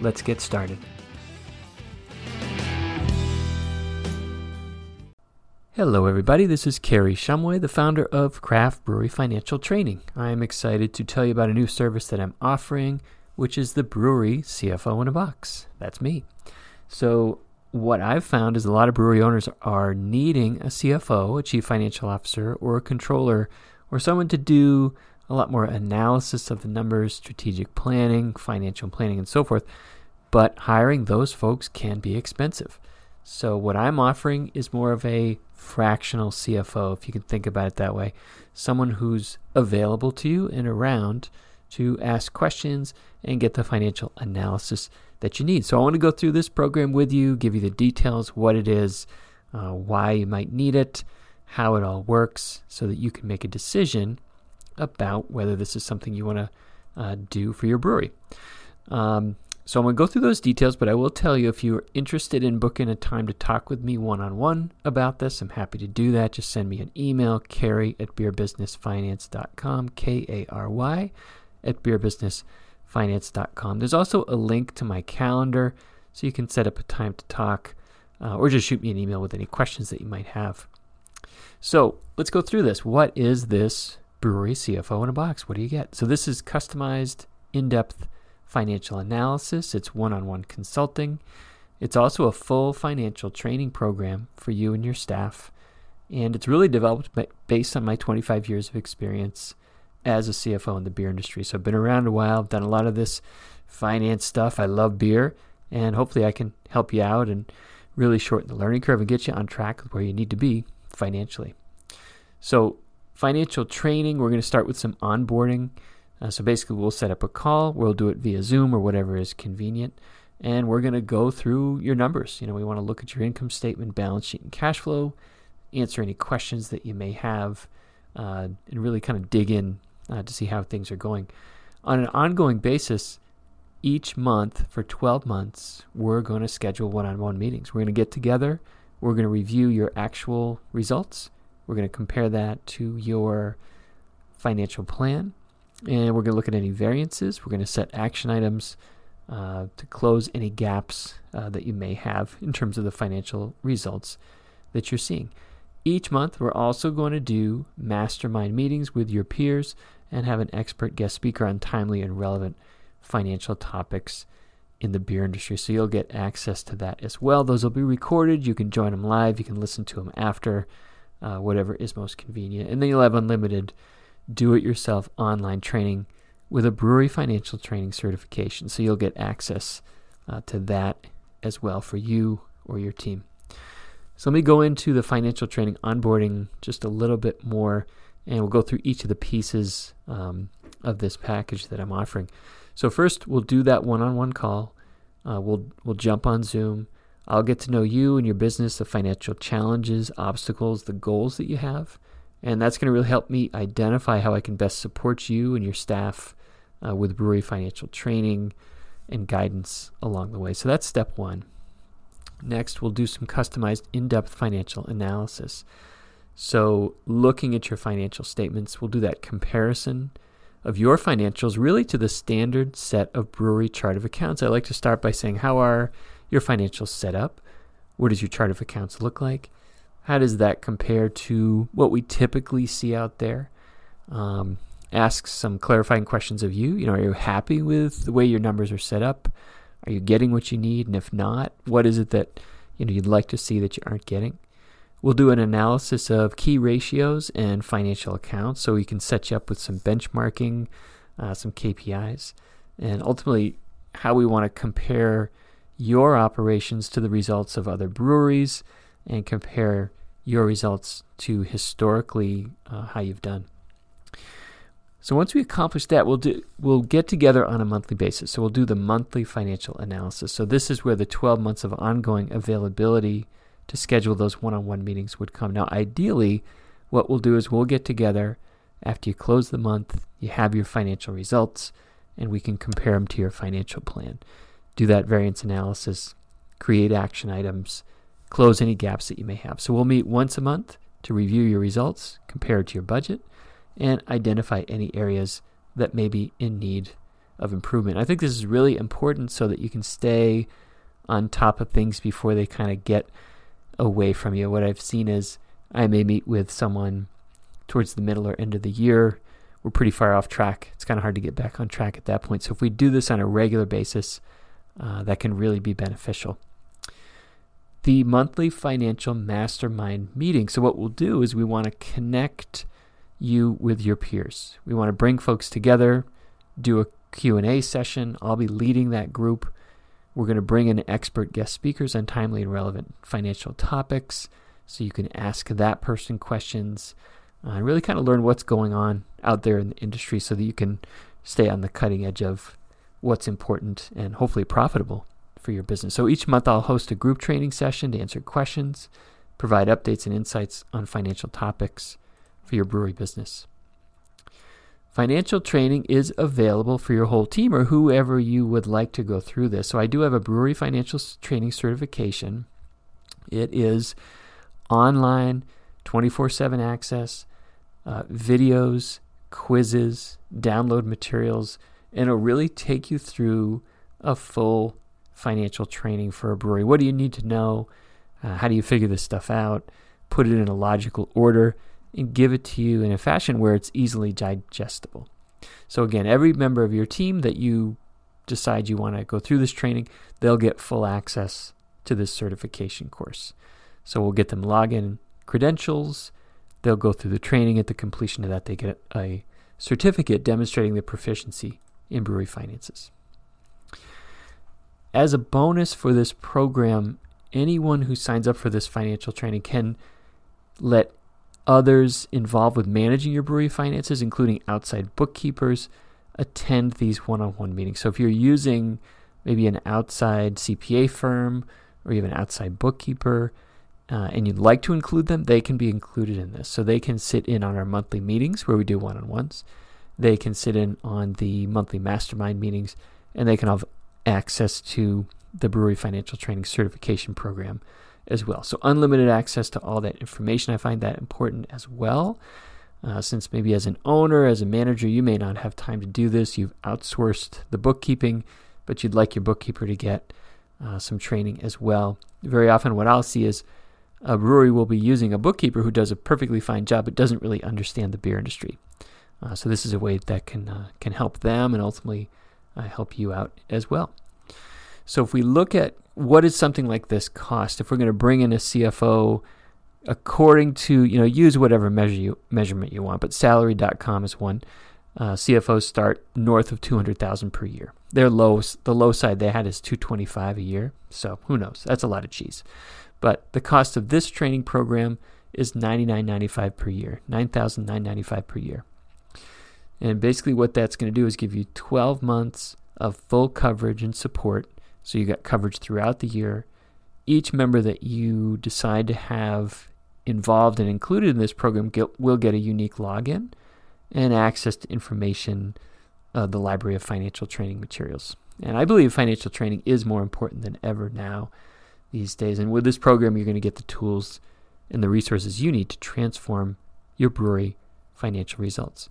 let's get started. Hello, everybody. This is Kary Shumway, the founder of Craft Brewery Financial Training. I am excited to tell you about a new service that I'm offering, which is the Brewery CFO in a Box. That's me. So, what I've found is a lot of brewery owners are needing a CFO, a chief financial officer, or a controller, or someone to do a lot more analysis of the numbers, strategic planning, financial planning, and so forth. But hiring those folks can be expensive. So, what I'm offering is more of a fractional CFO, if you can think about it that way. Someone who's available to you and around to ask questions and get the financial analysis that you need. So, I want to go through this program with you, give you the details, what it is, uh, why you might need it, how it all works, so that you can make a decision about whether this is something you want to uh, do for your brewery. Um, so I'm going to go through those details, but I will tell you if you're interested in booking a time to talk with me one on one about this, I'm happy to do that. Just send me an email, Kary at beerbusinessfinance.com, K A R Y at beerbusinessfinance.com. There's also a link to my calendar so you can set up a time to talk uh, or just shoot me an email with any questions that you might have. So let's go through this. What is this brewery CFO in a box. What do you get? So this is customized, in-depth financial analysis. It's one-on-one consulting. It's also a full financial training program for you and your staff. And it's really developed based on my 25 years of experience as a CFO in the beer industry. So I've been around a while, I've done a lot of this finance stuff. I love beer, and hopefully I can help you out and really shorten the learning curve and get you on track with where you need to be financially. So financial training, we're going to start with some onboarding. Uh, so basically, we'll set up a call. We'll do it via Zoom or whatever is convenient. And we're going to go through your numbers. You know, we want to look at your income statement, balance sheet, and cash flow, answer any questions that you may have, uh, and really kind of dig in uh, to see how things are going. On an ongoing basis, each month for 12 months, we're going to schedule one on one meetings. We're going to get together, we're going to review your actual results, we're going to compare that to your financial plan, and we're going to look at any variances. We're going to set action items uh, to close any gaps uh, that you may have in terms of the financial results that you're seeing. Each month, we're also going to do mastermind meetings with your peers and have an expert guest speaker on timely and relevant financial topics in the beer industry. So you'll get access to that as well. Those will be recorded. You can join them live. You can listen to them after uh, whatever is most convenient. And then you'll have unlimited do it yourself online training with a brewery financial training certification. So you'll get access uh, to that as well for you or your team. So let me go into the financial training onboarding just a little bit more, and we'll go through each of the pieces um, of this package that I'm offering. So first, we'll do that one-on-one call. Uh, we'll we'll jump on Zoom. I'll get to know you and your business, the financial challenges, obstacles, the goals that you have. And that's going to really help me identify how I can best support you and your staff uh, with brewery financial training and guidance along the way. So that's step one. Next, we'll do some customized in depth financial analysis. So, looking at your financial statements, we'll do that comparison of your financials really to the standard set of brewery chart of accounts. I like to start by saying, How are your financial setup. What does your chart of accounts look like? How does that compare to what we typically see out there? Um, ask some clarifying questions of you. You know, are you happy with the way your numbers are set up? Are you getting what you need? And if not, what is it that you know you'd like to see that you aren't getting? We'll do an analysis of key ratios and financial accounts so we can set you up with some benchmarking, uh, some KPIs, and ultimately how we want to compare your operations to the results of other breweries and compare your results to historically uh, how you've done. So once we accomplish that, we'll do we'll get together on a monthly basis. So we'll do the monthly financial analysis. So this is where the 12 months of ongoing availability to schedule those one-on-one meetings would come. Now, ideally, what we'll do is we'll get together after you close the month, you have your financial results, and we can compare them to your financial plan. Do that variance analysis, create action items, close any gaps that you may have. So we'll meet once a month to review your results, compare to your budget, and identify any areas that may be in need of improvement. I think this is really important so that you can stay on top of things before they kind of get away from you. What I've seen is I may meet with someone towards the middle or end of the year. We're pretty far off track. It's kind of hard to get back on track at that point. So if we do this on a regular basis, uh, that can really be beneficial. The monthly financial mastermind meeting. So what we'll do is we want to connect you with your peers. We want to bring folks together, do a Q&A session. I'll be leading that group. We're going to bring in expert guest speakers on timely and relevant financial topics so you can ask that person questions uh, and really kind of learn what's going on out there in the industry so that you can stay on the cutting edge of what's important and hopefully profitable for your business. So each month I'll host a group training session to answer questions, provide updates and insights on financial topics for your brewery business. Financial training is available for your whole team or whoever you would like to go through this. So I do have a brewery financial training certification. It is online, 24 7 access, uh, videos, quizzes, download materials, and it'll really take you through a full financial training for a brewery. What do you need to know? Uh, how do you figure this stuff out? Put it in a logical order and give it to you in a fashion where it's easily digestible. So, again, every member of your team that you decide you want to go through this training, they'll get full access to this certification course. So, we'll get them login credentials. They'll go through the training. At the completion of that, they get a certificate demonstrating their proficiency in brewery finances. As a bonus for this program, anyone who signs up for this financial training can let Others involved with managing your brewery finances, including outside bookkeepers, attend these one on one meetings. So if you're using maybe an outside CPA firm or even outside bookkeeper, uh, and you'd like to include them, they can be included in this. So they can sit in on our monthly meetings where we do one on ones. They can sit in on the monthly mastermind meetings, and they can have access to the Brewery Financial Training Certification Program as well. So, unlimited access to all that information. I find that important as well. Uh, since maybe as an owner, as a manager, you may not have time to do this. You've outsourced the bookkeeping, but you'd like your bookkeeper to get uh, some training as well. Very often, what I'll see is a brewery will be using a bookkeeper who does a perfectly fine job but doesn't really understand the beer industry. Uh, so, this is a way that can, uh, can help them and ultimately uh, help you out as well. So, if we look at what does something like this cost if we're going to bring in a CFO according to you know use whatever measure you, measurement you want but salary.com is one uh, CFOs start north of 200,000 per year. Their low the low side they had is 225 a year. So who knows? That's a lot of cheese. But the cost of this training program is 99.95 per year 9,995 per year and basically what that's going to do is give you 12 months of full coverage and support so you got coverage throughout the year. Each member that you decide to have involved and included in this program get, will get a unique login and access to information, uh, the library of financial training materials. And I believe financial training is more important than ever now these days. And with this program, you're going to get the tools and the resources you need to transform your brewery financial results.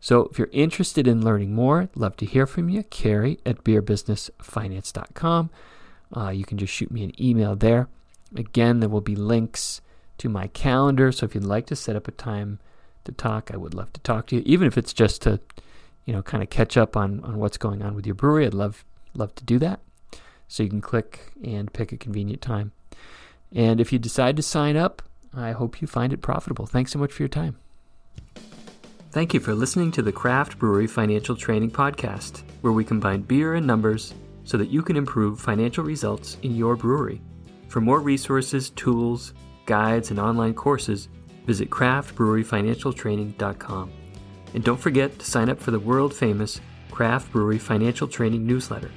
So if you're interested in learning more, love to hear from you. Kary at beerbusinessfinance.com. Uh, you can just shoot me an email there. Again, there will be links to my calendar. So if you'd like to set up a time to talk, I would love to talk to you. Even if it's just to, you know, kind of catch up on, on what's going on with your brewery, I'd love love to do that. So you can click and pick a convenient time. And if you decide to sign up, I hope you find it profitable. Thanks so much for your time. Thank you for listening to the Craft Brewery Financial Training Podcast, where we combine beer and numbers so that you can improve financial results in your brewery. For more resources, tools, guides, and online courses, visit craftbreweryfinancialtraining.com. And don't forget to sign up for the world famous Craft Brewery Financial Training newsletter.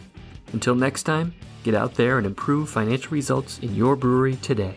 Until next time, get out there and improve financial results in your brewery today.